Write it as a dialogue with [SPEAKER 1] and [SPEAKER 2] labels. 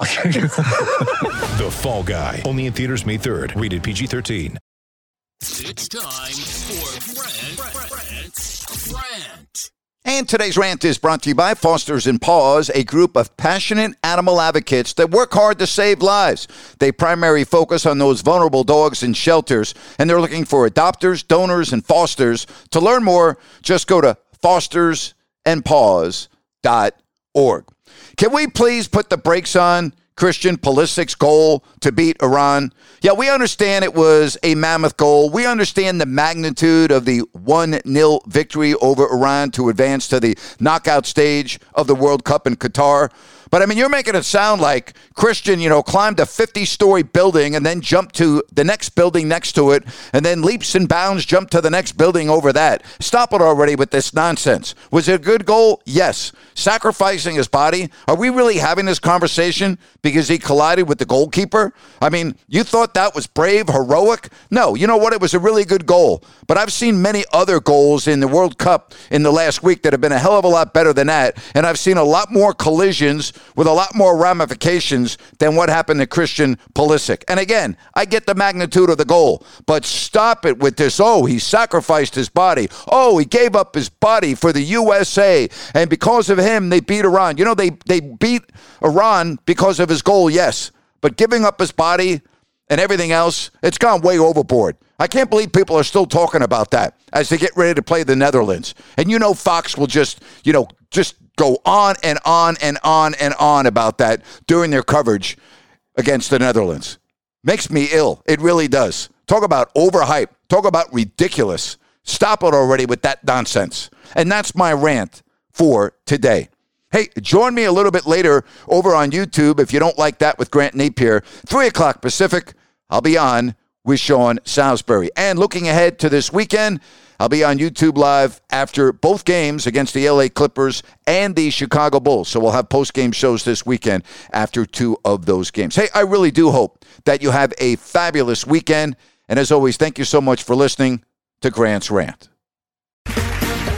[SPEAKER 1] The Fall Guy. Only in theaters May 3rd. Rated PG-13.
[SPEAKER 2] It's time for Grant, Grant, Grant.
[SPEAKER 3] And today's rant is brought to you by Fosters and Paws, a group of passionate animal advocates that work hard to save lives. They primarily focus on those vulnerable dogs in shelters, and they're looking for adopters, donors, and fosters. To learn more, just go to fostersandpaws.org. Can we please put the brakes on Christian Pulisic's goal to beat Iran? Yeah, we understand it was a mammoth goal. We understand the magnitude of the 1 0 victory over Iran to advance to the knockout stage of the World Cup in Qatar. But I mean, you're making it sound like Christian, you know, climbed a 50 story building and then jumped to the next building next to it and then leaps and bounds jumped to the next building over that. Stop it already with this nonsense. Was it a good goal? Yes. Sacrificing his body? Are we really having this conversation because he collided with the goalkeeper? I mean, you thought that was brave, heroic? No, you know what? It was a really good goal. But I've seen many other goals in the World Cup in the last week that have been a hell of a lot better than that. And I've seen a lot more collisions with a lot more ramifications than what happened to Christian Pulisic. And again, I get the magnitude of the goal, but stop it with this. Oh, he sacrificed his body. Oh, he gave up his body for the USA. And because of him, they beat Iran. You know, they, they beat Iran because of his goal, yes. But giving up his body and everything else, it's gone way overboard. I can't believe people are still talking about that as they get ready to play the Netherlands. And you know, Fox will just, you know, just go on and on and on and on about that during their coverage against the Netherlands. Makes me ill. It really does. Talk about overhype. Talk about ridiculous. Stop it already with that nonsense. And that's my rant for today. Hey, join me a little bit later over on YouTube if you don't like that with Grant Napear. Three o'clock Pacific. I'll be on with Sean Salisbury. And looking ahead to this weekend, I'll be on YouTube Live after both games against the LA Clippers and the Chicago Bulls. So we'll have post game shows this weekend after two of those games. Hey, I really do hope that you have a fabulous weekend. And as always, thank you so much for listening to Grant's Rant.